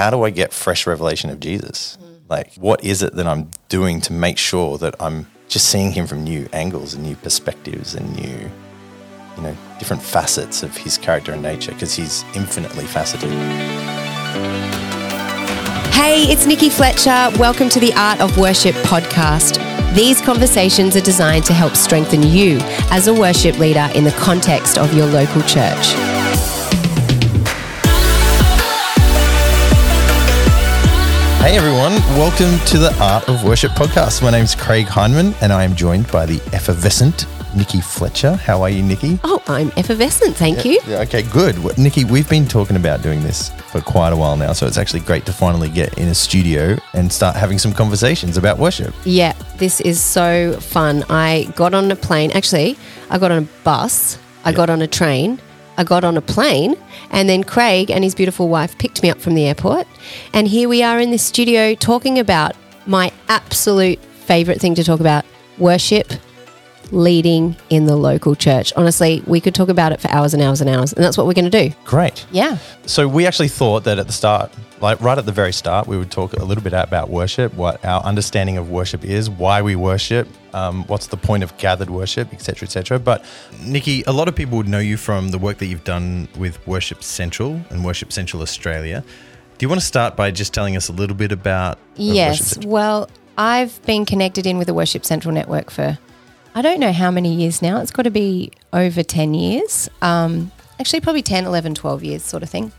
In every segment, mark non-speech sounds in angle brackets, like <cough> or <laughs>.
how do I get fresh revelation of Jesus? Mm. Like, what is it that I'm doing to make sure that I'm just seeing him from new angles and new perspectives and new, you know, different facets of his character and nature because he's infinitely faceted. Hey, it's Nikki Fletcher. Welcome to the Art of Worship podcast. These conversations are designed to help strengthen you as a worship leader in the context of your local church. Hey everyone, welcome to the Art of Worship podcast. My name's Craig Heineman and I am joined by the effervescent Nikki Fletcher. How are you, Nikki? Oh, I'm effervescent, thank you. Yeah, okay, good. Well, Nikki, we've been talking about doing this for quite a while now, so it's actually great to finally get in a studio and start having some conversations about worship. Yeah, this is so fun. I got on a plane, actually, I got on a bus, I got on a train, I got on a plane, and then Craig and his beautiful wife picked me up from the airport. And here we are in this studio talking about my absolute favorite thing to talk about worship leading in the local church. Honestly, we could talk about it for hours and hours and hours, and that's what we're going to do. Great. Yeah. So we actually thought that at the start, like right at the very start, we would talk a little bit about worship, what our understanding of worship is, why we worship, um, what's the point of gathered worship, etc., etc. But Nikki, a lot of people would know you from the work that you've done with Worship Central and Worship Central Australia. Do you want to start by just telling us a little bit about? Yes. Well, I've been connected in with the Worship Central network for I don't know how many years now. It's got to be over 10 years. Um, actually, probably 10, 11, 12 years, sort of thing.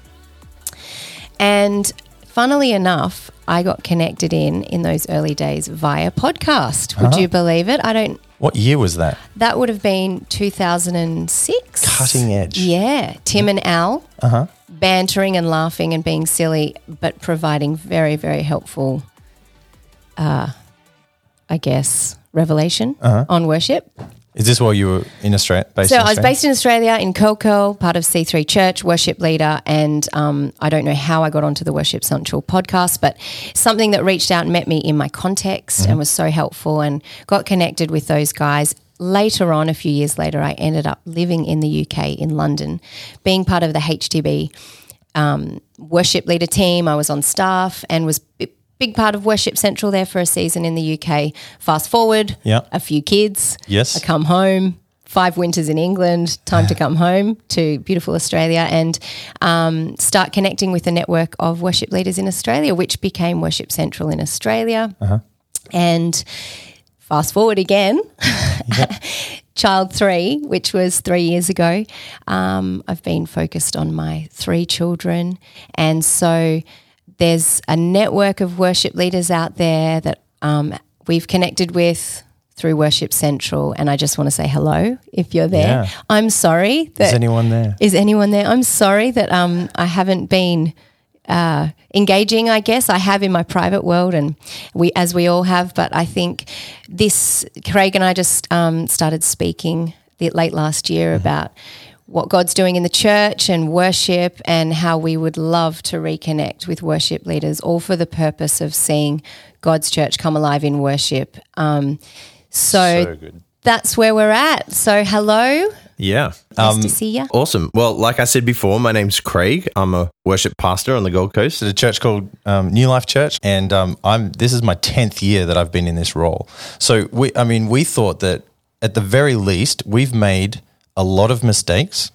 And funnily enough, I got connected in in those early days via podcast. Would Uh-huh. you believe it? I don't. What year was that? That would have been 2006. Cutting edge. Yeah. Tim and Al Uh huh. bantering and laughing and being silly, but providing very, very helpful, uh, I guess, revelation Uh-huh. on worship. Is this while you were in Australia? Based So in I was based in Australia in Coco, part of C3 Church, worship leader, and um, I don't know how I got onto the Worship Central podcast, but something that reached out and met me in my context Mm-hmm. and was so helpful, and got connected with those guys. Later on, a few years later, I ended up living in the UK in London, being part of the HTB um, worship leader team. I was on staff and was big part of Worship Central there for a season in the UK. Fast forward, Yeah. a few kids. Yes. I come home. Five winters in England. Time to <laughs> come home to beautiful Australia and um, start connecting with the network of worship leaders in Australia, which became Worship Central in Australia. And fast forward again, <laughs> <laughs> child three, which was three years ago. Um, I've been focused on my three children. And so there's a network of worship leaders out there that um, we've connected with through Worship Central. And I just want to say hello if you're there. Yeah. I'm sorry that Is anyone there? is anyone there? I'm sorry that um, I haven't been uh, engaging. I guess I have in my private world, and we, as we all have. But I think this, Craig and I just um, started speaking late last year about what God's doing in the church and worship, and how we would love to reconnect with worship leaders, all for the purpose of seeing God's church come alive in worship. Um, so, So good. that's where we're at. So, hello, Yeah. nice to see you. Awesome. Well, like I said before, my name's Craig. I'm a worship pastor on the Gold Coast. at a church called um, New Life Church, and um, I'm. This is my tenth year that I've been in this role. So we, I mean, we thought that at the very least we've made a lot of mistakes,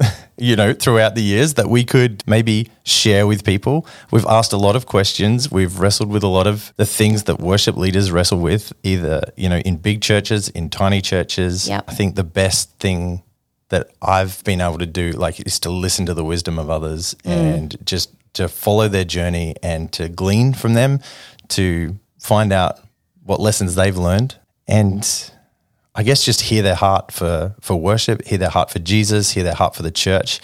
<laughs> you know, throughout the years that we could maybe share with people. We've asked a lot of questions. We've wrestled with a lot of the things that worship leaders wrestle with, either you know, in big churches, in tiny churches. Yep. I think the best thing that I've been able to do like is to listen to the wisdom of others mm. and just to follow their journey and to glean from them to find out what lessons they've learned and I guess just hear their heart for for worship, hear their heart for Jesus, hear their heart for the church.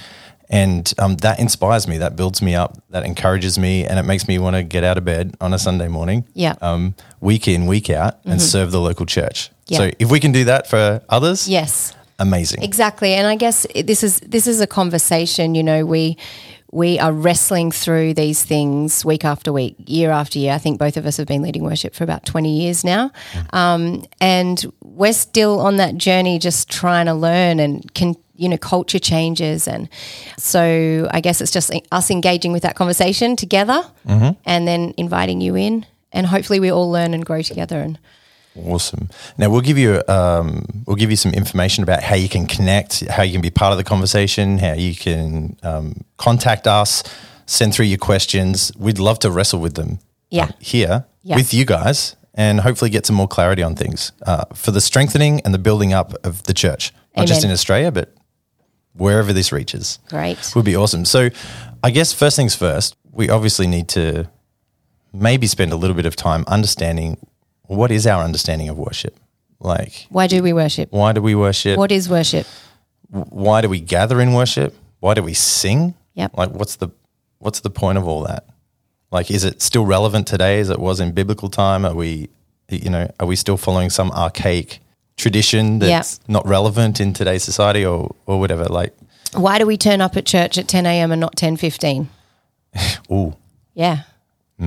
And um, that inspires me, that builds me up, that encourages me, and it makes me want to get out of bed on a Sunday morning, Yeah. um, week in, week out, and serve the local church. Yeah. So if we can do that for others, Yes. amazing. Exactly, and I guess this is this is a conversation. You know, we we are wrestling through these things week after week, year after year. I think both of us have been leading worship for about 20 years now. Um, and we're still on that journey, just trying to learn and can you know culture changes and so i guess it's just us engaging with that conversation together and then inviting you in and hopefully we all learn and grow together and Awesome. Now we'll give you um, we'll give you some information about how you can connect, how you can be part of the conversation, how you can um, contact us, send through your questions. We'd love to wrestle with them Yeah. uh, here Yeah. with you guys, and hopefully get some more clarity on things uh, for the strengthening and the building up of the church, not just in Australia, but wherever this reaches. great Would be awesome. So, I guess first things first, we obviously need to maybe spend a little bit of time understanding what is our understanding of worship. Like, why do we worship why do we worship? what is worship Why do we gather in worship? Why do we sing? Yep. Like, what's the what's the point of all that? Like, is it still relevant today as it was in biblical time? Are we, you know, are we still following some archaic tradition that's not relevant in today's society, or or whatever? Like, why do we turn up at church at 10 a.m and not 10.15 <sighs> ooh, yeah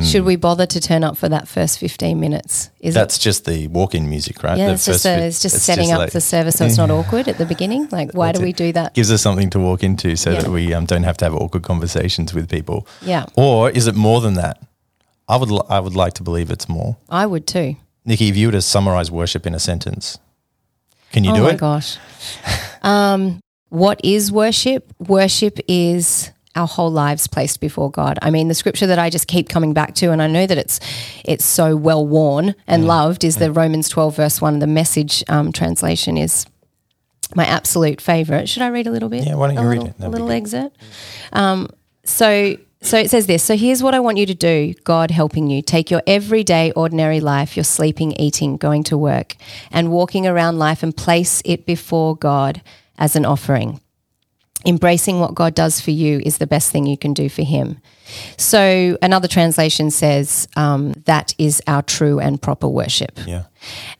should we bother to turn up for that first 15 minutes is it that's just the walk-in music, right? Yeah, it's just, a, it's just setting up like- the service so it's not <laughs> awkward at the beginning. Like, why do we do that? gives us something to walk into so Yeah. that we um, don't have to have awkward conversations with people. Yeah. Or is it more than that? I would, li- I would like to believe it's more. I would too. Nikki, if you were to summarize worship in a sentence, can you oh do it? Oh my gosh. Um, what is worship? Worship is our whole lives placed before God. I mean, the scripture that I just keep coming back to, and I know that it's it's so well worn and Mm. loved, is the Romans twelve verse one. The message um, translation is my absolute favorite. Should I read a little bit? Yeah, why don't a you read little, it? That'd A little excerpt. Um, so so it says this. So here's what I want you to do, God helping you. Take your everyday ordinary life, your sleeping, eating, going to work, and walking around life and place it before God as an offering. Embracing what God does for you is the best thing you can do for Him. So another translation says um, that is our true and proper worship. Yeah.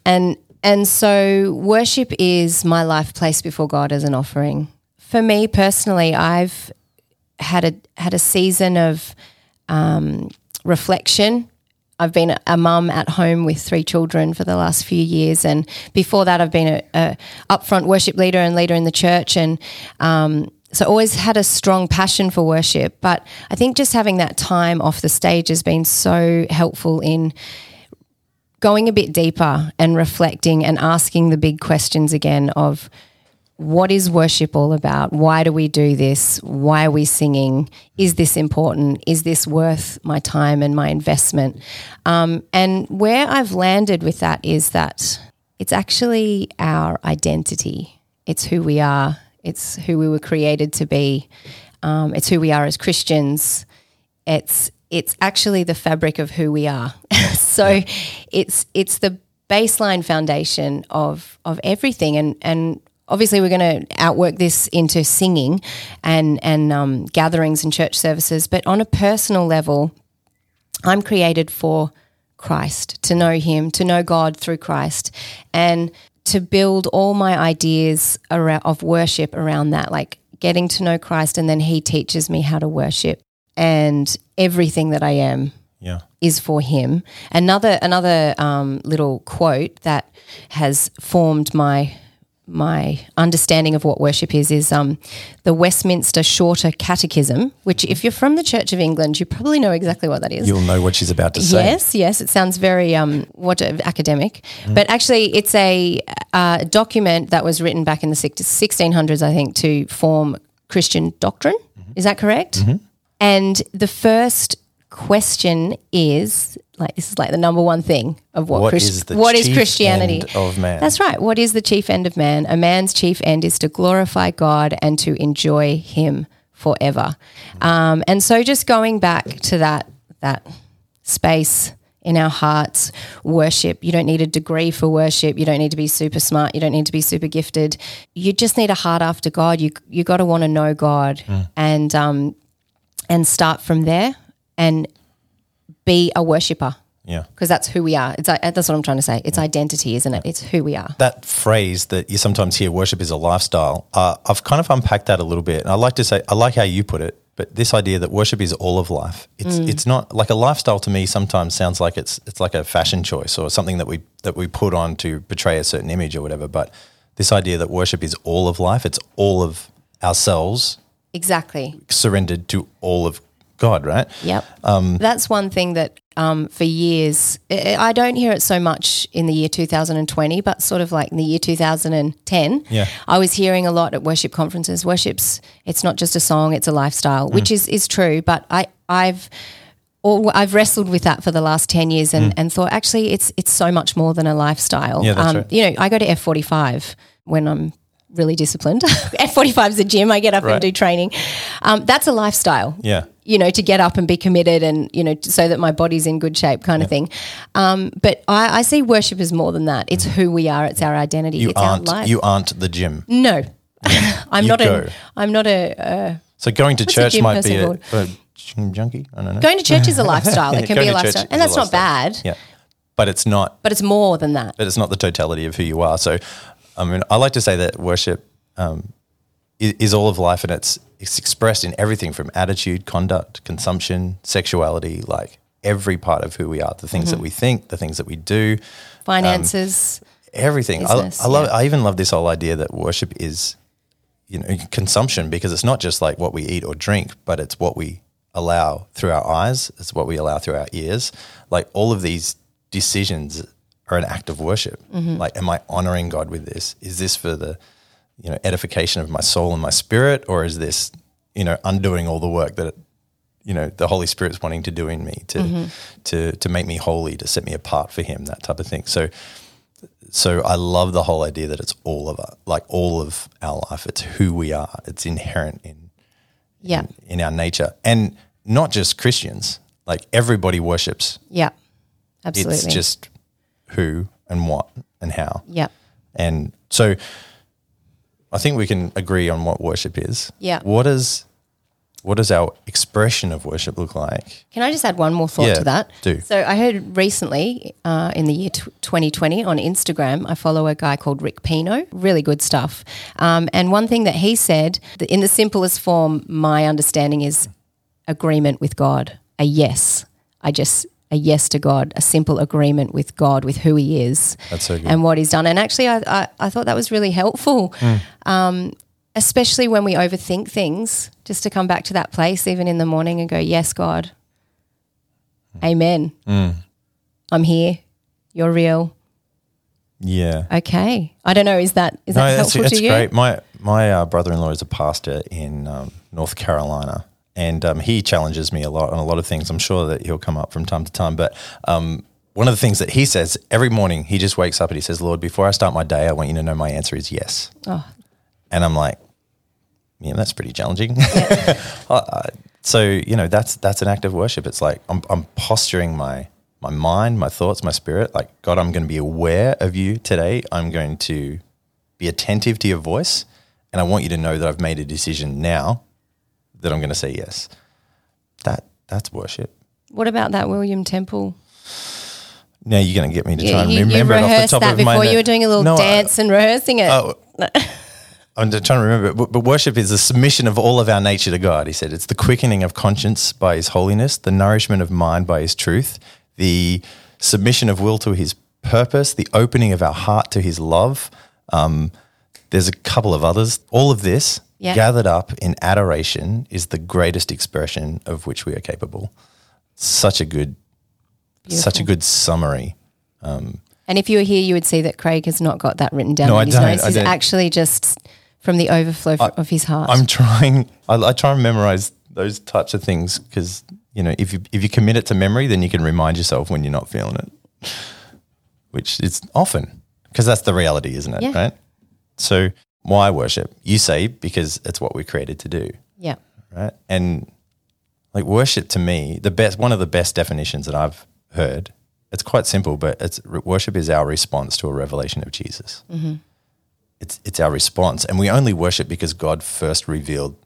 And and so worship is my life placed before God as an offering. For me personally, I've had a had a season of um, reflection. I've been a, mum at home with three children for the last few years, and before that, I've been a, a upfront worship leader and leader in the church, and um, so always had a strong passion for worship. But I think just having that time off the stage has been so helpful in going a bit deeper and reflecting and asking the big questions again of what is worship all about? Why do we do this? Why are we singing? Is this important? Is this worth my time and my investment? Um, and where I've landed with that is that it's actually our identity. It's who we are. It's who we were created to be. Um, it's who we are as Christians. It's it's actually the fabric of who we are. <laughs> so it's it's the baseline foundation of of everything and and obviously we're going to outwork this into singing and and um, gatherings and church services but on a personal level i'm created for christ to know him to know god through christ and to build all my ideas around, of worship around that like getting to know christ and then he teaches me how to worship and everything that i am Yeah. is for him. Another another um, little quote that has formed my my understanding of what worship is is um, the Westminster Shorter Catechism, which if you're from the Church of England, you probably know exactly what that is. You'll know what she's about to say. Yes, yes, it sounds very um, what uh, academic, but actually, it's a uh, document that was written back in the 1600s, I think, to form Christian doctrine. Is that correct? And the first question is like this is like the number one thing of what What Christ- is what is Christianity of man? That's right. What is the chief end of man? A man's chief end is to glorify God and to enjoy Him forever. Um, and so, just going back to that that space in our hearts, worship. You don't need a degree for worship. You don't need to be super smart. You don't need to be super gifted. You just need a heart after God. You you got to want to know God and um, and start from there and be a worshiper Yeah. because that's who we are. It's uh, that's what I'm trying to say. It's identity, isn't it? It's who we are. that phrase that you sometimes hear worship is a lifestyle uh, i've kind of unpacked that a little bit and i like to say i like how you put it but this idea that worship is all of life it's Mm. it's not like a lifestyle to me sometimes sounds like it's it's like a fashion choice or something that we that we put on to portray a certain image or whatever but this idea that worship is all of life. It's all of ourselves Exactly. surrendered to all of God, right? Yep. Um, That's one thing that um, for years, I don't hear it so much in the year 2020, but sort of like in the year 2010. Yeah. I was hearing a lot at worship conferences. Worship's, it's not just a song, it's a lifestyle, Mm. which is, is true. But I, I've, or I've wrestled with that for the last 10 years and, and thought actually it's it's so much more than a lifestyle. Mm. Yeah, that's right. You know, I go to F45 when I'm really disciplined. F45 is a gym. I get up Right. and do training. Um, that's a lifestyle Yeah. you know, to get up and be committed and, you know, so that my body's in good shape kind of thing. Um, but I, I see worship as more than that. It's who we are. It's our identity. You it's aren't life. you aren't the gym. no, <laughs> I'm not a, I'm not a, uh, So going to church might be a, a junkie. I don't know. going to church is a <laughs> lifestyle. It can be a lifestyle. And that's not lifestyle. bad, Yeah. But it's not but it's more than that. but it's not the totality of who you are. So, I mean, I like to say that worship um, is, is all of life, and it's it's expressed in everything from attitude, conduct, consumption, sexuality, like every part of who we are. The things Mm-hmm. that we think, the things that we do, Finances. everything. Business, I, I love. yeah. I even love this whole idea that worship is, you know, consumption because it's not just like what we eat or drink, but it's what we allow through our eyes. It's what we allow through our ears. Like all of these decisions are an act of worship. Mm-hmm. Like, am I honoring God with this? Is this for the, you know, edification of my soul and my spirit, or is this, you know, undoing all the work that you know the Holy Spirit's wanting to do in me to Mm-hmm. to to make me holy, to set me apart for Him, that type of thing. So, so I love the whole idea that it's all of us, like all of our life. It's who we are. It's inherent in Yeah. in our nature, and not just Christians. Like everybody worships. Yeah. Absolutely. It's just who and what and how. yeah. And so I think we can agree on what worship is. Yeah. What is what does our expression of worship look like? Can I just add one more thought Yeah, to that? do. So I heard recently uh, in the year t- 2020 on Instagram, I follow a guy called Rick Pino, really good stuff. Um, and one thing that he said, that in the simplest form, my understanding is agreement with God, a yes. I just, a yes to God, a simple agreement with God, with who he is That's so good. and what he's done. And actually, I, I, I thought that was really helpful. Um, especially when we overthink things, just to come back to that place, even in the morning, and go, Yes, God. Amen. I'm here. You're real. Yeah. Okay. I don't know. Is that is that No, that's, helpful that's to you? great. My my uh, brother-in-law is a pastor in um, North Carolina, and um, he challenges me a lot on a lot of things. I'm sure that he'll come up from time to time, but um, one of the things that he says every morning, he just wakes up and he says, "Lord, before I start my day, I want you to know my answer is yes." Oh. And I'm like, "Yeah, that's pretty challenging." Uh, <laughs> so you know, that's that's an act of worship. It's like I'm, I'm posturing my my mind, my thoughts, my spirit. Like God, I'm going to be aware of you today. I'm going to be attentive to your voice, and I want you to know that I've made a decision now that I'm going to say yes. That that's worship. What about that William Temple? Now you're going to get me to You, try and you, you remember it off the top that of my before you were doing a little No, I- dance and rehearsing it. Oh, <laughs> I'm just trying to remember, but, but worship is the submission of all of our nature to God. He said it's the quickening of conscience by His holiness, the nourishment of mind by His truth, the submission of will to His purpose, the opening of our heart to His love. Um, there's a couple of others. All of this Yeah. gathered up in adoration is the greatest expression of which we are capable. Such a good, such a good summary. Um, and if you were here, you would see that Craig has not got that written down No, in I his don't. notes. I He's don't. actually just from the overflow f- of his heart. I'm trying. I, I try and memorize those types of things because you know if you if you commit it to memory, then you can remind yourself when you're not feeling it, which is often because that's the reality, isn't it? Yeah. Right. So why worship? You say because it's what we're created to do, yeah. right? And like worship to me, the best one of the best definitions that I've heard. It's quite simple, but it's worship is our response to a revelation of Jesus. Mm-hmm. It's it's our response, and we only worship because God first revealed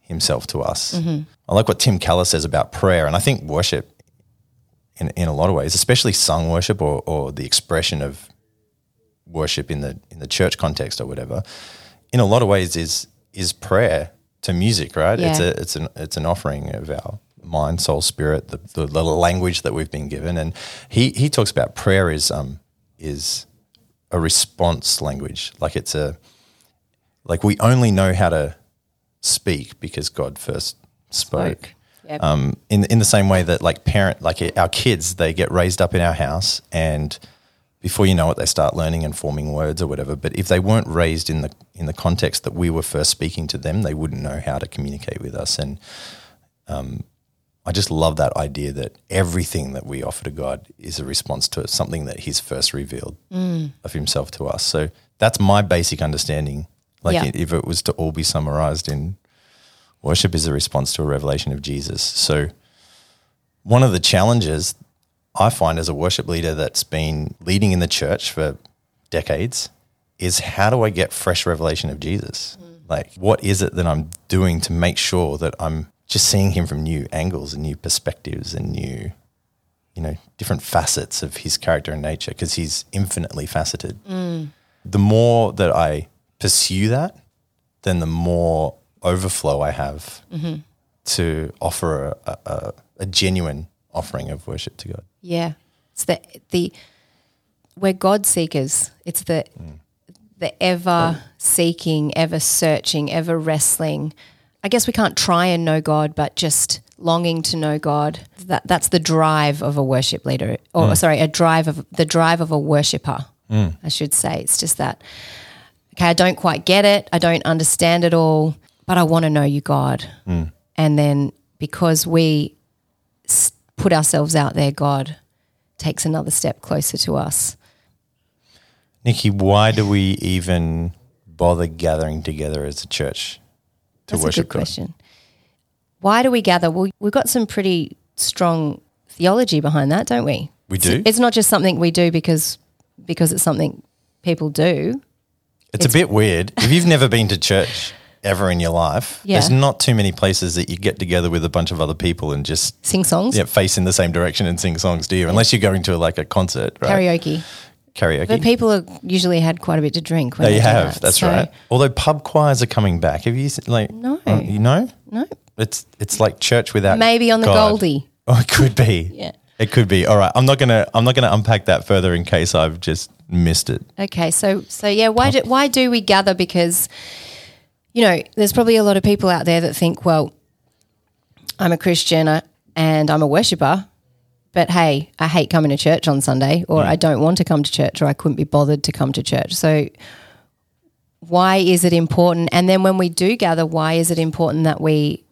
Himself to us. Mm-hmm. I like what Tim Keller says about prayer, and I think worship, in in a lot of ways, especially sung worship or or the expression of worship in the in the church context or whatever, in a lot of ways is is prayer to music, right? It's a it's an it's an offering of our mind, soul, spirit, the, the little language that we've been given. And he he talks about prayer is um is a response language. Like it's a like we only know how to speak because God first spoke. Spoke. Yep. Um, in in the same way that like parent like our kids they get raised up in our house and before you know it they start learning and forming words or whatever. But if they weren't raised in the in the context that we were first speaking to them, they wouldn't know how to communicate with us. And um, I just love that idea that everything that we offer to God is a response to something that He's first revealed of Himself to us. So that's my basic understanding. Like Yeah. if it was to all be summarized in worship is a response to a revelation of Jesus. So one of the challenges I find as a worship leader that's been leading in the church for decades is how do I get fresh revelation of Jesus? Mm. Like, what is it that I'm doing to make sure that I'm just seeing him from new angles and new perspectives and new, you know, different facets of his character and nature because he's infinitely faceted. Mm. The more that I pursue that, then the more overflow I have mm-hmm. to offer a, a, a genuine offering of worship to God. Yeah, it's the the we're God seekers. It's the the ever seeking, ever searching, ever wrestling. I guess we can't try and know God, but just longing to know God. That that's the drive of a worship leader, or mm. sorry, a drive of the drive of a worshipper. Mm. I should say. It's just that. Okay, I don't quite get it. I don't understand it all, but I want to know you, God. Mm. And then because we s- put ourselves out there, God takes another step closer to us. Nikki, why do we even bother gathering together as a church to That's a worship good God? question. Why do we gather? Well, we've got some pretty strong theology behind that, don't we? We do. It's not just something we do because because it's something people do. It's, a bit weird. If you've never been to church ever in your life, Yeah. there's not too many places that you get together with a bunch of other people and just Sing songs, yeah, face in the same direction and sing songs, do you? Unless you're going to like a concert, right? karaoke. Karaoke. But people have usually had quite a bit to drink. When they they have. that. That's So, right. Although pub choirs are coming back. Have you like No. uh, you know? No, It's it's like church without maybe on the God. Goldie. <laughs> Oh, it could be. Yeah. It could be. All right. I'm not gonna I'm not gonna unpack that further in case I've just missed it. Okay, so so yeah, why do why do we gather? Because you know, there's probably a lot of people out there that think, well, I'm a Christian uh, and I'm a worshipper, but hey, I hate coming to church on Sunday, or I don't want to come to church, or I couldn't be bothered to come to church. So why is it important? And then when we do gather, why is it important that we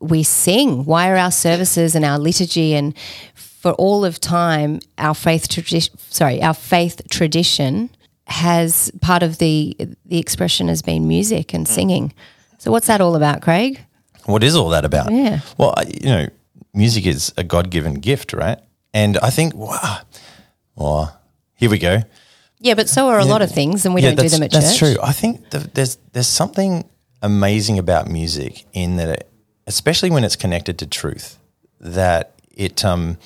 we sing? Why are our services and our liturgy and for all of time our faith tradition sorry, our faith tradition has part of the the expression has been music and singing. So what's that all about, Craig? What is all that about? Yeah. Well, you know, music is a God given gift, right? And I think, wow, well, here we go. Yeah, but so are a lot of things and we Yeah, don't do them at that's church. That's true. I think the, there's there's something amazing about music in that, it, especially when it's connected to truth, that it um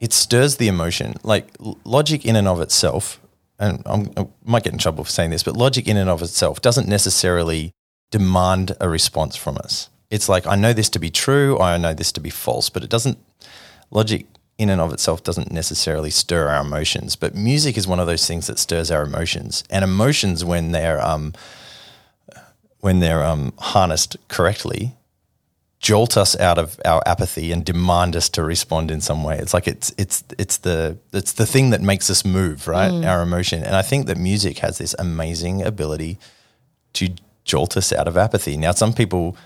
it stirs the emotion. Like logic in and of itself, and I'm, I might get in trouble for saying this, but logic in and of itself doesn't necessarily demand a response from us. It's like I know this to be true, I know this to be false, but it doesn't. Logic in and of itself doesn't necessarily stir our emotions, but music is one of those things that stirs our emotions. And emotions, when they're um, when they're um, harnessed correctly, jolt us out of our apathy and demand us to respond in some way. It's like it's it's it's the it's the thing that makes us move, right? Mm. Our emotion. And I think that music has this amazing ability to jolt us out of apathy. Now some people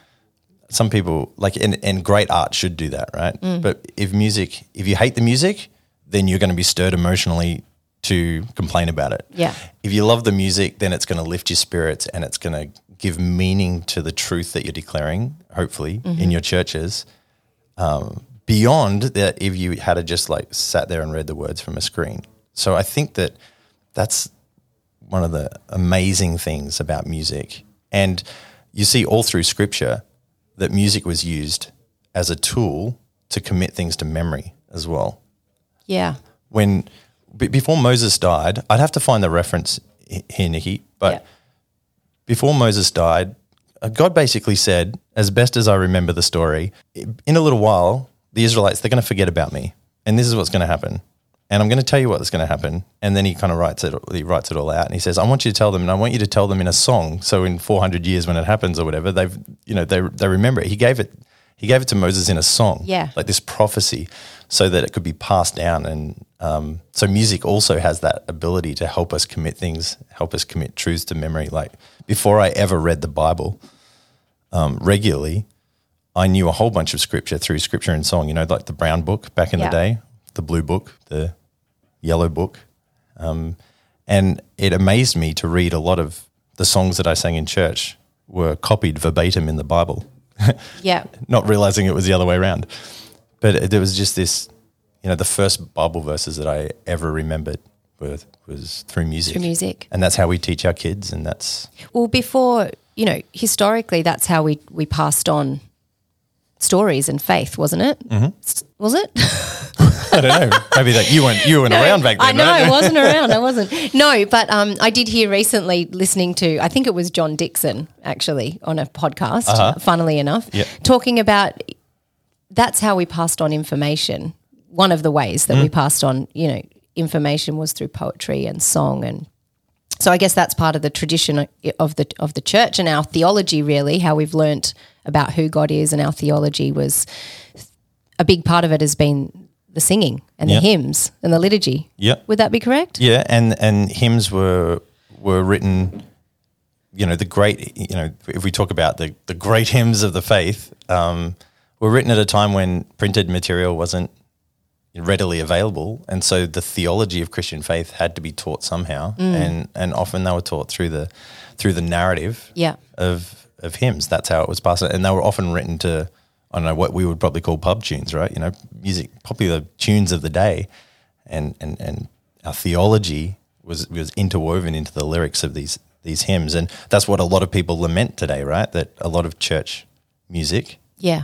some people like and, and great art should do that, right? Mm. But if music if you hate the music, then you're going to be stirred emotionally to complain about it. Yeah. If you love the music, then it's going to lift your spirits and it's going to give meaning to the truth that you're declaring, hopefully, in your churches. Um, beyond that, if you had to just like sat there and read the words from a screen. So I think that that's one of the amazing things about music. And you see all through scripture that music was used as a tool to commit things to memory as well Yeah. when b- before Moses died, I'd have to find the reference here, Nikki. But Yeah. Before Moses died, uh, God basically said, as best as I remember the story, in a little while, the Israelites they're going to forget about me, and this is what's going to happen. and I'm going to tell you what's going to happen. And then he kind of writes it, he writes it all out, and he says, "I want you to tell them, and I want you to tell them in a song. So in 400 years, when it happens or whatever, they've, you know, they they remember it. He gave it, he gave it to Moses in a song, Yeah. like this prophecy, so that it could be passed down. And um, so music also has that ability to help us commit things, help us commit truths to memory. Like before I ever read the Bible um, regularly, I knew a whole bunch of scripture through scripture and song. You know, like the brown book back in Yeah. the day, the blue book, the yellow book. Um, and it amazed me to read a lot of the songs that I sang in church were copied verbatim in the Bible, <laughs> Yeah. not realizing it was the other way around. But there was just this, you know, the first Bible verses that I ever remembered were, was through music. Through music. And that's how we teach our kids. And that's, Well, before, you know, historically, that's how we, we passed on stories and faith, wasn't it? Mm-hmm. Was it? <laughs> I don't know, maybe that you weren't, you weren't around back then. I know right? I wasn't around. I wasn't. No, but um, I did hear recently listening to. I think it was John Dixon actually on a podcast. Funnily enough, Yep. talking about that's how we passed on information. One of the ways that we passed on, you know, information was through poetry and song and. So I guess that's part of the tradition of the of the church and our theology, really, how we've learnt about who God is, and our theology was a big part of it has been the singing and Yeah. the hymns and the liturgy. Yep. Would that be correct? Yeah, and and hymns were were written. You know, the great. You know, if we talk about the the great hymns of the faith, um, were written at a time when printed material wasn't readily available, and so the theology of Christian faith had to be taught somehow, mm. and and often they were taught through the through the narrative Yeah. of of hymns. That's how it was passed, and they were often written to I don't know what we would probably call pub tunes, right? You know, music, popular tunes of the day, and and and our theology was was interwoven into the lyrics of these these hymns, and that's what a lot of people lament today, right? That a lot of church music Yeah.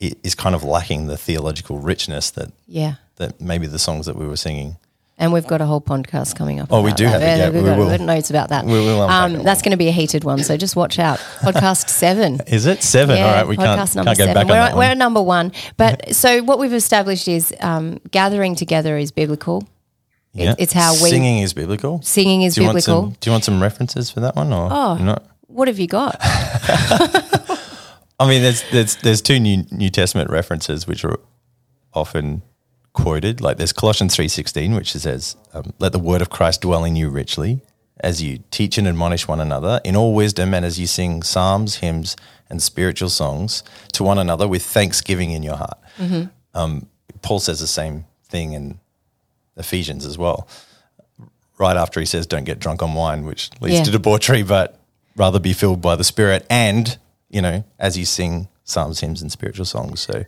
Is kind of lacking the theological richness that Yeah. that maybe the songs that we were singing. And we've got a whole podcast coming up. Oh, we do that. have it, yeah, we've we got will. notes about that. We will Um, that's going to be a heated one, so just watch out. <laughs> Podcast seven. Is it seven? Yeah, All right, we can't, podcast number can't go seven. back we're, on that we're at number one. But <laughs> so what we've established is um, gathering together is biblical. Yeah. it's how we singing is biblical. singing is Do biblical. some? Do you want some references for that one, or Oh. not? What have you got? <laughs> I mean, there's there's there's two New New Testament references which are often quoted. Like there's Colossians three sixteen, which says, um, "Let the word of Christ dwell in you richly, as you teach and admonish one another in all wisdom, and as you sing psalms, hymns, and spiritual songs to one another with thanksgiving in your heart." Um, Paul says the same thing in Ephesians as well. Right after he says, "Don't get drunk on wine, which leads Yeah. to debauchery, but rather be filled by the Spirit." And you know, as you sing psalms, hymns, and spiritual songs. So,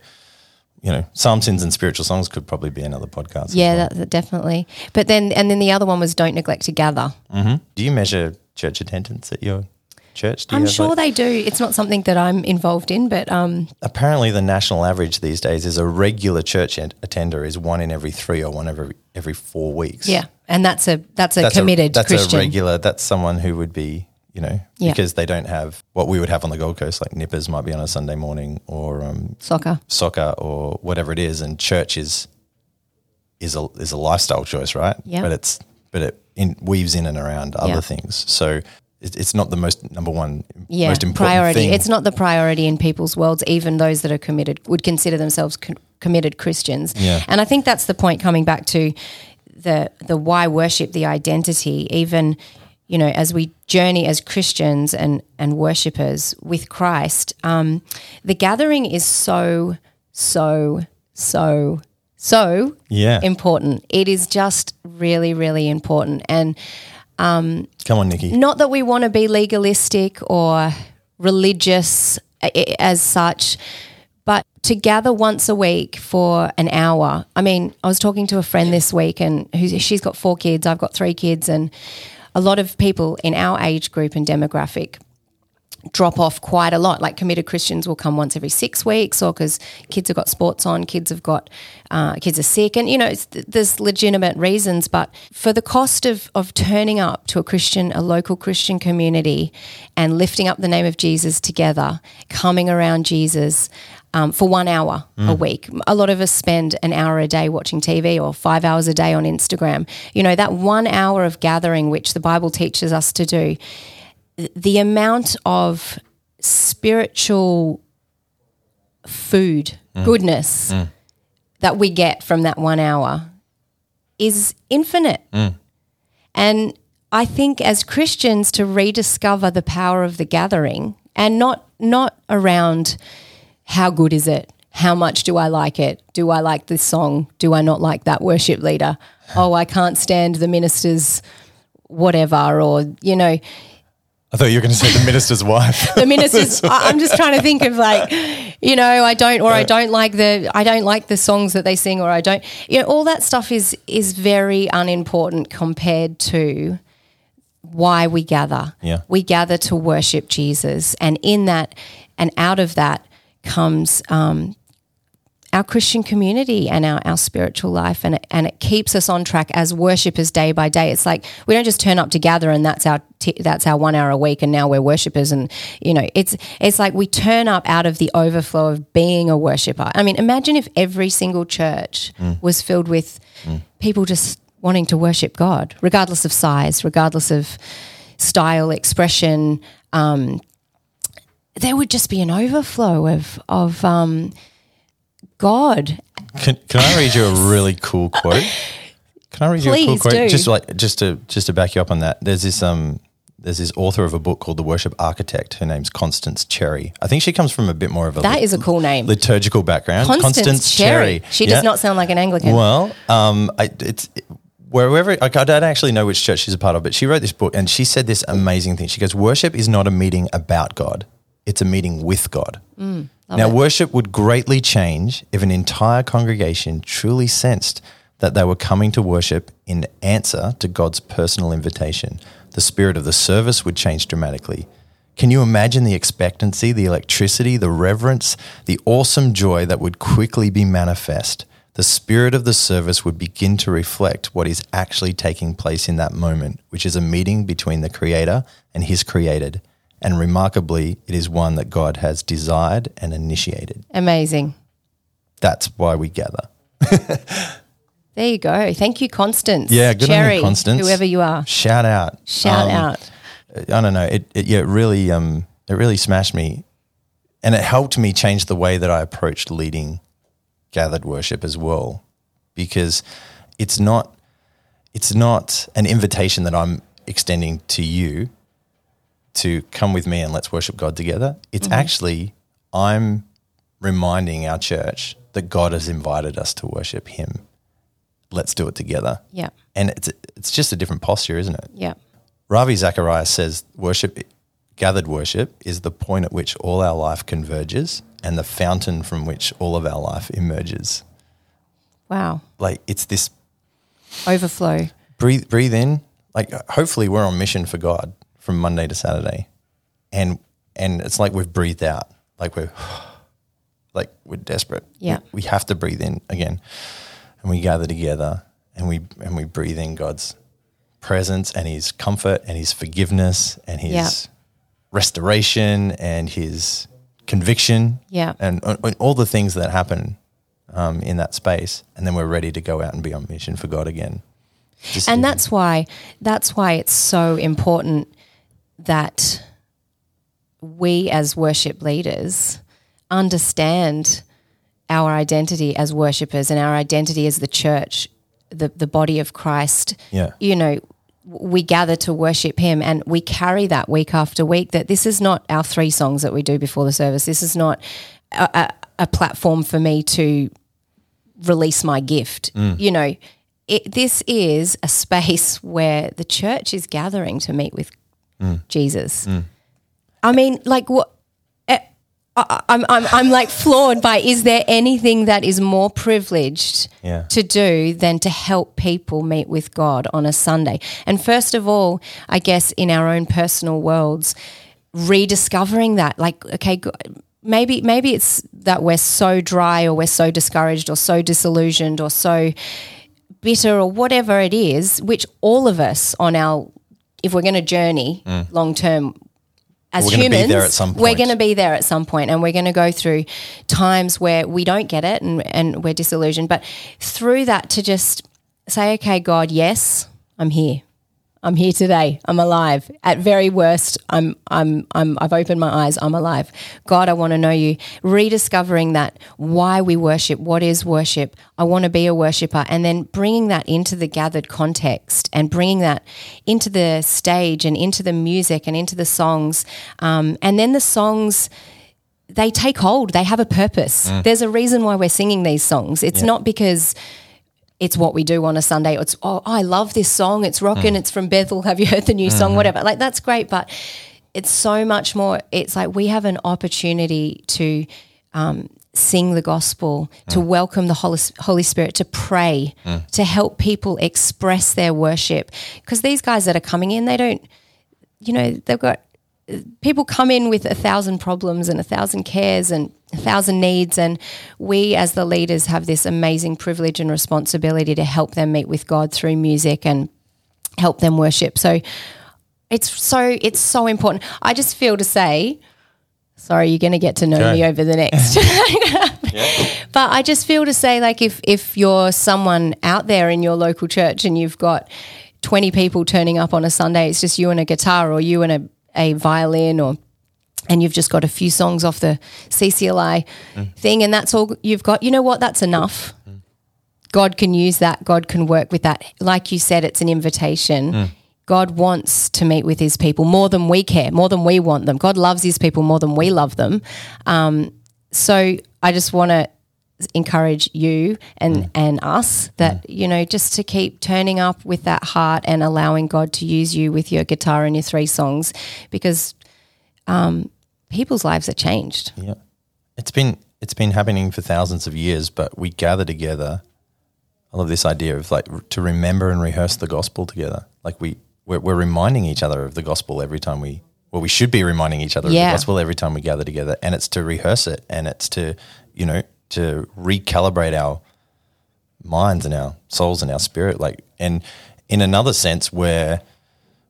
you know, psalms, hymns, and spiritual songs could probably be another podcast. yeah, well. that, that definitely. But then, and then the other one was don't neglect to gather. Do you measure church attendance at your church? Do you I'm have, sure like- they do. It's not something that I'm involved in, but um, apparently the national average these days is a regular church attender is one in every three or one every every four weeks. yeah, and that's a that's a that's committed A, that's Christian. a regular. That's someone who would be, you know, Yeah. because they don't have what we would have on the Gold Coast, like nippers might be on a Sunday morning or um, Soccer. soccer or whatever it is, and church is is a is a lifestyle choice, right? Yeah. But it's but it in, weaves in and around other Yeah. things. So it, it's not the most number one, yeah, most important priority. thing. It's not the priority in people's worlds. Even those that are committed would consider themselves co- committed Christians. Yeah. And I think that's the point. Coming back to the the why worship, the identity. Even you know, as we journey as Christians and and worshippers with Christ, um, the gathering is so so so so yeah. important. It is just really really important and. Um, come on, Nikki. Not that we want to be legalistic or religious i- as such, but to gather once a week for an hour. I mean, I was talking to a friend this week, and who's, she's got four kids. I've got three kids, and a lot of people in our age group and demographic drop off quite a lot. Like committed Christians will come once every six weeks, or because kids have got sports on, kids have got uh, kids are sick, and you know there's legitimate reasons. But for the cost of of turning up to a Christian, a local Christian community, and lifting up the name of Jesus together, coming around Jesus. Um, for one hour Mm. a week. A lot of us spend an hour a day watching TV or five hours a day on Instagram. You know, that one hour of gathering, which the Bible teaches us to do, the amount of spiritual food, Mm. goodness that we get from that one hour is infinite. And I think as Christians to rediscover the power of the gathering and not not around how good is it? How much do I like it? Do I like this song? Do I not like that worship leader? Oh, I can't stand the minister's whatever or you know I thought you were going to say the minister's wife. the ministers <laughs> I- i'm just trying to think of like you know i don't or i don't like the i don't like the songs that they sing or i don't you know all that stuff is is very unimportant compared to why we gather Yeah. we gather to worship jesus and in that and out of that comes um, our Christian community and our, our spiritual life and it, and it keeps us on track as worshippers day by day. It's like we don't just turn up to gather and that's our t- that's our one hour a week and now we're worshippers and you know it's it's like we turn up out of the overflow of being a worshipper. I mean, imagine if every single church was filled with people just wanting to worship God, regardless of size, regardless of style, expression. Um, there would just be an overflow of of um, God Can, can I read you a really cool quote? Can I read you a cool Please quote? do. Just like just to just to back you up on that. There's this um there's this author of a book called The Worship Architect. Her name's Constance Cherry. I think she comes from a bit more of a That lit- is a cool name. liturgical background. Constance, Cherry. She does not sound like an Anglican. Well, um, I, it's wherever like, I don't actually know which church she's a part of, but she wrote this book and she said this amazing thing. She goes, "Worship is not a meeting about God; it's a meeting with God." Mm, now, worship would greatly change if an entire congregation truly sensed that they were coming to worship in answer to God's personal invitation. The spirit of the service would change dramatically. Can you imagine the expectancy, the electricity, the reverence, the awesome joy that would quickly be manifest? The spirit of the service would begin to reflect what is actually taking place in that moment, which is a meeting between the Creator and His created. And remarkably, it is one that God has desired and initiated. Amazing. That's why we gather. <laughs> There you go. Thank you, Constance. Yeah, good Cherry, on you, Constance. Whoever you are. Shout out. Shout Um, out. I don't know. It, it yeah, it really um it really smashed me, and it helped me change the way that I approached leading gathered worship as well, because it's not it's not an invitation that I'm extending to you to come with me and let's worship God together. It's mm-hmm. actually I'm reminding our church that God has invited us to worship Him. Let's do it together. Yeah. And it's it's just a different posture, isn't it? Yeah. Ravi Zacharias says worship, gathered worship, is the point at which all our life converges and the fountain from which all of our life emerges. Wow. Like it's this Overflow. breathe, breathe in. Like hopefully we're on mission for God from Monday to Saturday, and and it's like we've breathed out. Like we're <sighs> like we're desperate. Yeah. we, we have to breathe in again, and we gather together and we and we breathe in God's presence and His comfort and His forgiveness and His Yeah. restoration and His conviction. Yeah. and, and all the things that happen um, in that space, and then we're ready to go out and be on mission for God again. Just And that's why that's why it's so important that we as worship leaders understand our identity as worshippers and our identity as the church, the, the body of Christ. Yeah. You know, we gather to worship him and we carry that week after week that this is not our three songs that we do before the service. This is not a, a, a platform for me to release my gift. Mm. You know, it, this is a space <laughs> where the church is gathering to meet with Jesus. I mean, like what? eh, I, I'm, I'm, I'm like floored by is there anything that is more privileged Yeah. to do than to help people meet with God on a Sunday? And first of all, I guess in our own personal worlds, rediscovering that, like, okay, maybe maybe it's that we're so dry or we're so discouraged or so disillusioned or so bitter or whatever it is, which all of us on our, if we're going to journey mm. long term, as We're humans, there at some we're going to be there at some point, and we're going to go through times where we don't get it and, and we're disillusioned. But through that, to just say, okay, God, yes, I'm here. I'm here today. I'm alive. At very worst, I'm I'm I'm I've opened my eyes. I'm alive. God, I want to know you. Rediscovering that why we worship, what is worship? I want to be a worshiper and then bringing that into the gathered context and bringing that into the stage and into the music and into the songs. Um, and then the songs they take hold. They have a purpose. There's a reason why we're singing these songs. It's not because it's what we do on a Sunday. It's oh, I love this song. It's rocking. Mm. It's from Bethel. Have you heard the new song? Mm-hmm. Whatever. Like that's great, but it's so much more. It's like we have an opportunity to um, sing the gospel, to mm. welcome the Holy, Holy Spirit, to pray, mm. to help people express their worship. Because these guys that are coming in, they don't. You know, they've got people come in with a thousand problems and a thousand cares and a thousand needs and we as the leaders have this amazing privilege and responsibility to help them meet with God through music and help them worship. So it's so it's so important. I just feel to say sorry you're going to get to know Okay. me over the next <laughs> <laughs> but i just feel to say like if if you're someone out there in your local church and you've got 20 people turning up on a sunday it's just you and a guitar or you and a, a violin or and you've just got a few songs off the CCLI mm. thing and that's all you've got you know what that's enough mm. God can use that. God can work with that. Like you said, it's an invitation. Mm. God wants to meet with his people more than we care, more than we want them. God loves his people more than we love them. Um, so I just want to encourage you and and us that you know just to keep turning up with that heart and allowing God to use you with your guitar and your three songs because um, people's lives are changed. Yeah. It's been it's been happening for thousands of years, but we gather together. I love this idea of like to remember and rehearse the gospel together. Like we we're, we're reminding each other of the gospel every time we well we should be reminding each other Yeah. of the gospel every time we gather together, and it's to rehearse it and it's to you know to recalibrate our minds and our souls and our spirit. Like and in another sense, where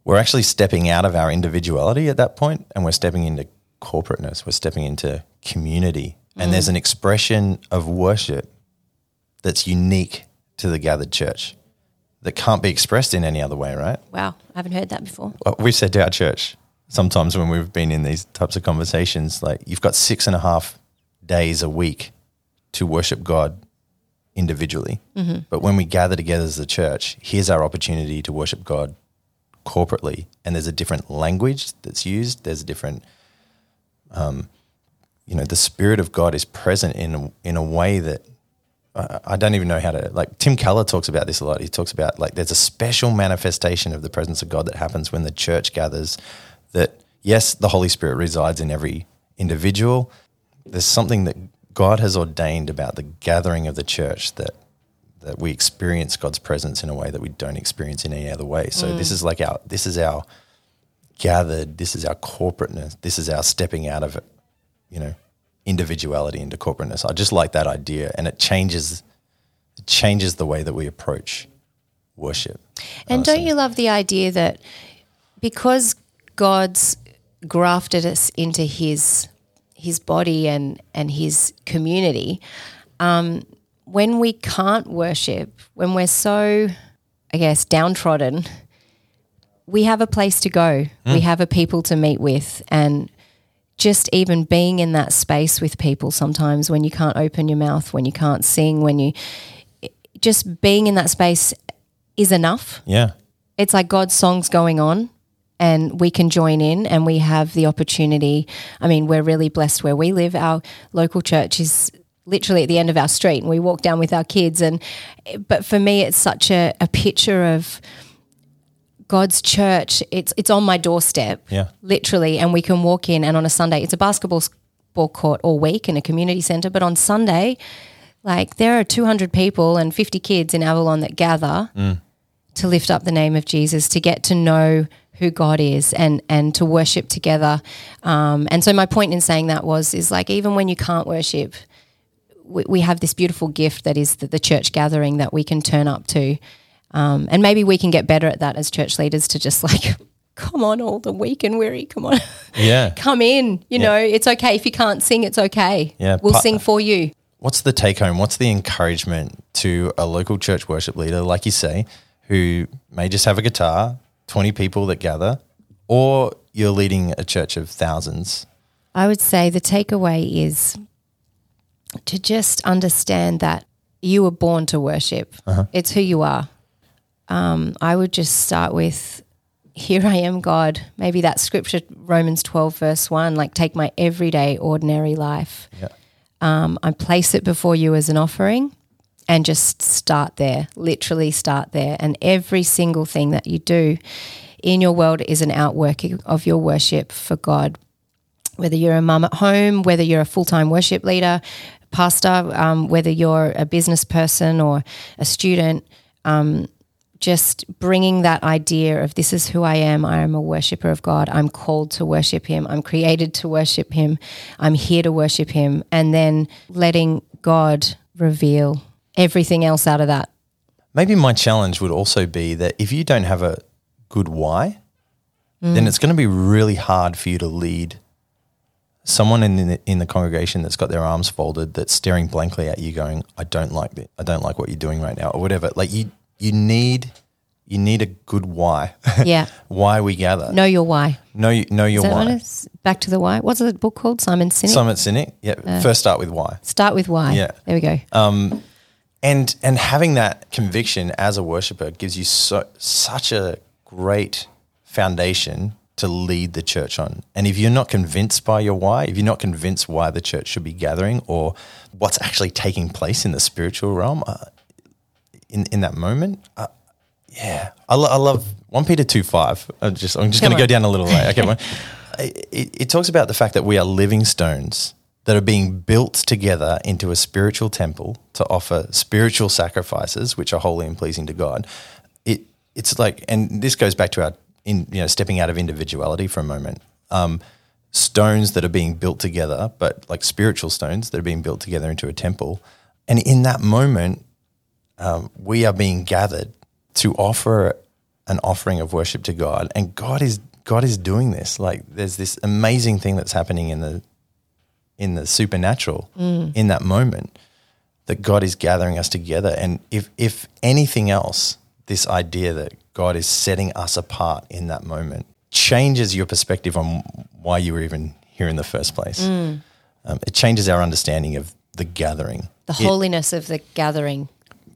we're actually stepping out of our individuality at that point and we're stepping into corporateness, we're stepping into community. And mm. there's an expression of worship that's unique to the gathered church that can't be expressed in any other way, right? Wow, I haven't heard that before. Well, We've said to our church sometimes when we've been in these types of conversations, like you've got six and a half days a week to worship God individually. But when we gather together as a church, here's our opportunity to worship God corporately. And there's a different language that's used. There's a different, um, you know, the Spirit of God is present in a, in a way that I I don't even know how to like Tim Keller talks about this a lot. He talks about like there's a special manifestation of the presence of God that happens when the church gathers that yes, the Holy Spirit resides in every individual. There's something that God has ordained about the gathering of the church that that we experience God's presence in a way that we don't experience in any other way. So mm. this is like our this is our gathered, this is our corporateness, this is our stepping out of you know, individuality into corporateness. I just like that idea and it changes it changes the way that we approach worship. And don't you love the idea that because God's grafted us into his his body and and his community, um, when we can't worship, when we're so, I guess, downtrodden, we have a place to go. We have a people to meet with, and just even being in that space with people sometimes when you can't open your mouth, when you can't sing, when you just being in that space is enough Yeah. it's like God's songs going on and we can join in and we have the opportunity. I mean, we're really blessed where we live. Our local church is literally at the end of our street and we walk down with our kids and but for me it's such a, a picture of God's church. It's it's on my doorstep. Yeah. Literally and we can walk in and on a Sunday it's a basketball ball court all week in a community center, but on Sunday like there are 200 people and 50 kids in Avalon that gather mm. to lift up the name of Jesus, to get to know who God is, and and to worship together. Um, and so my point in saying that was is like even when you can't worship, we, we have this beautiful gift that is the, the church gathering that we can turn up to, um, and maybe we can get better at that as church leaders to just <laughs> like come on, all the weak and weary, come on, Yeah. <laughs> come in. You know, it's okay if you can't sing. It's okay. Yeah, we'll pa- sing for you. What's the take home? What's the encouragement to a local church worship leader, like you say, who may just have a guitar, 20 people that gather, or you're leading a church of thousands? I would say the takeaway is to just understand that you were born to worship. It's who you are. Um, I would just start with, Here I am, God. Maybe that scripture, Romans 12, verse 1, like take my everyday, ordinary life. Yeah. Um, I place it before you as an offering and just start there, literally start there. And every single thing that you do in your world is an outworking of your worship for God whether you're a mum at home, whether you're a full time worship leader, pastor, um, whether you're a business person or a student, um, just bringing that idea of this is who I am. I am a worshiper of God. I'm called to worship Him. I'm created to worship Him. I'm here to worship Him. And then letting God reveal everything else out of that. Maybe my challenge would also be that if you don't have a good why, then it's going to be really hard for you to lead someone in the, in the congregation that's got their arms folded, that's staring blankly at you, going, "I don't like it. I don't like what you're doing right now," or whatever. Like you, you need, you need a good why. <laughs> Yeah. why we gather. know your why. know, you- know your why. back to the why? What's the book called? Simon Sinek. Simon Sinek. Yeah. Uh, First, start with why. Start with why. Yeah. There we go. Um, and and having that conviction as a worshiper gives you so such a great foundation to lead the church on. And if you're not convinced by your why, if you're not convinced why the church should be gathering or what's actually taking place in the spiritual realm uh, in in that moment, uh, yeah, I, lo- I love one Peter two five. I'm just I'm just going to go down a little way. Okay. <laughs> It, it, it talks about the fact that we are living stones that are being built together into a spiritual temple to offer spiritual sacrifices, which are holy and pleasing to God. It it's like, and this goes back to our in you know stepping out of individuality for a moment. Um, stones that are being built together, but like spiritual stones that are being built together into a temple, and in that moment, um, we are being gathered to offer an offering of worship to God, and God is God is doing this. Like there's this amazing thing that's happening in the in the supernatural in that moment that God is gathering us together. And if if anything else, this idea that God is setting us apart in that moment changes your perspective on why you were even here in the first place. Um, it changes our understanding of the gathering. The It- holiness of the gathering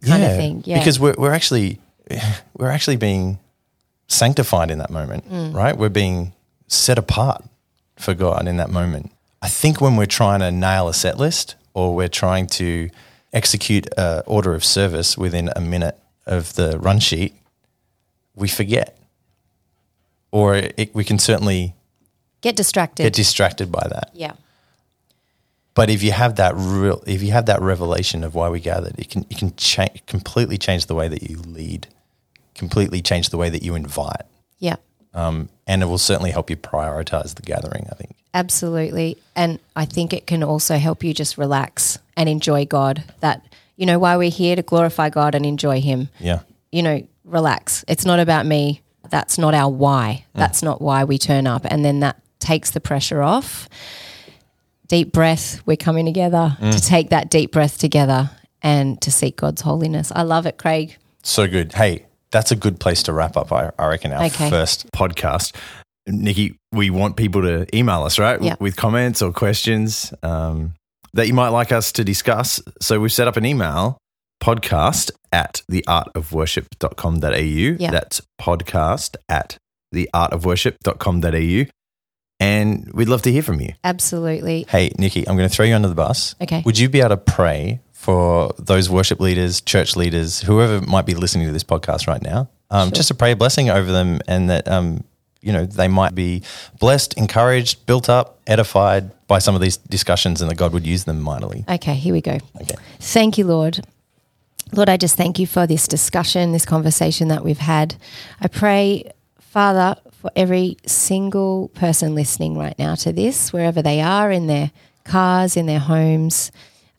kind of thing. Yeah. Because we're, we're actually <laughs> we're actually being sanctified in that moment, Mm. right? We're being set apart for God in that moment. I think when we're trying to nail a set list or we're trying to execute a order of service within a minute of the run sheet, we forget. Or it, we can certainly get distracted. get distracted by that. yeah. But if you have that real, if you have that revelation of why we gathered, it can it can cha- completely change the way that you lead, completely change the way that you invite, Yeah. Um, and it will certainly help you prioritize the gathering. I think. Absolutely. And I think it can also help you just relax and enjoy God. That, you know, why we're here to glorify God and enjoy Him. Yeah, You know, relax. It's not about me. That's not our why. That's not why we turn up. And then that takes the pressure off. Deep breath. We're coming together to take that deep breath together and to seek God's holiness. I love it, Craig. so good. Hey, that's a good place to wrap up. I, I reckon our Okay. first. podcast. Nikki, we want people to email us, right? Yeah. With comments or questions um, that you might like us to discuss. So we've set up an email podcast at theartofworship.com.au. Yeah. That's podcast at theartofworship.com.au. And we'd love to hear from you. Absolutely. Hey, Nikki, I'm going to throw you under the bus. Okay. Would you be able to pray for those worship leaders, church leaders, whoever might be listening to this podcast right now? Um, Just to pray a blessing over them and that, um, you know, they might be blessed, encouraged, built up, edified by some of these discussions and that God would use them mightily. Okay, here we go. Okay. Thank you, Lord. Lord, I just thank you for this discussion, this conversation that we've had. I pray, Father, for every single person listening right now to this, wherever they are in their cars, in their homes,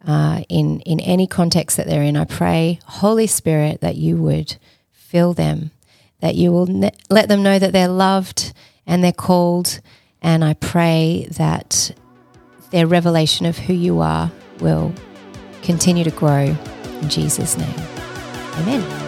uh, in in any context that they're in. I pray, Holy Spirit, that you would fill them, that you will ne- let them know that they're loved and they're called. And I pray that their revelation of who you are will continue to grow in Jesus' name. Amen.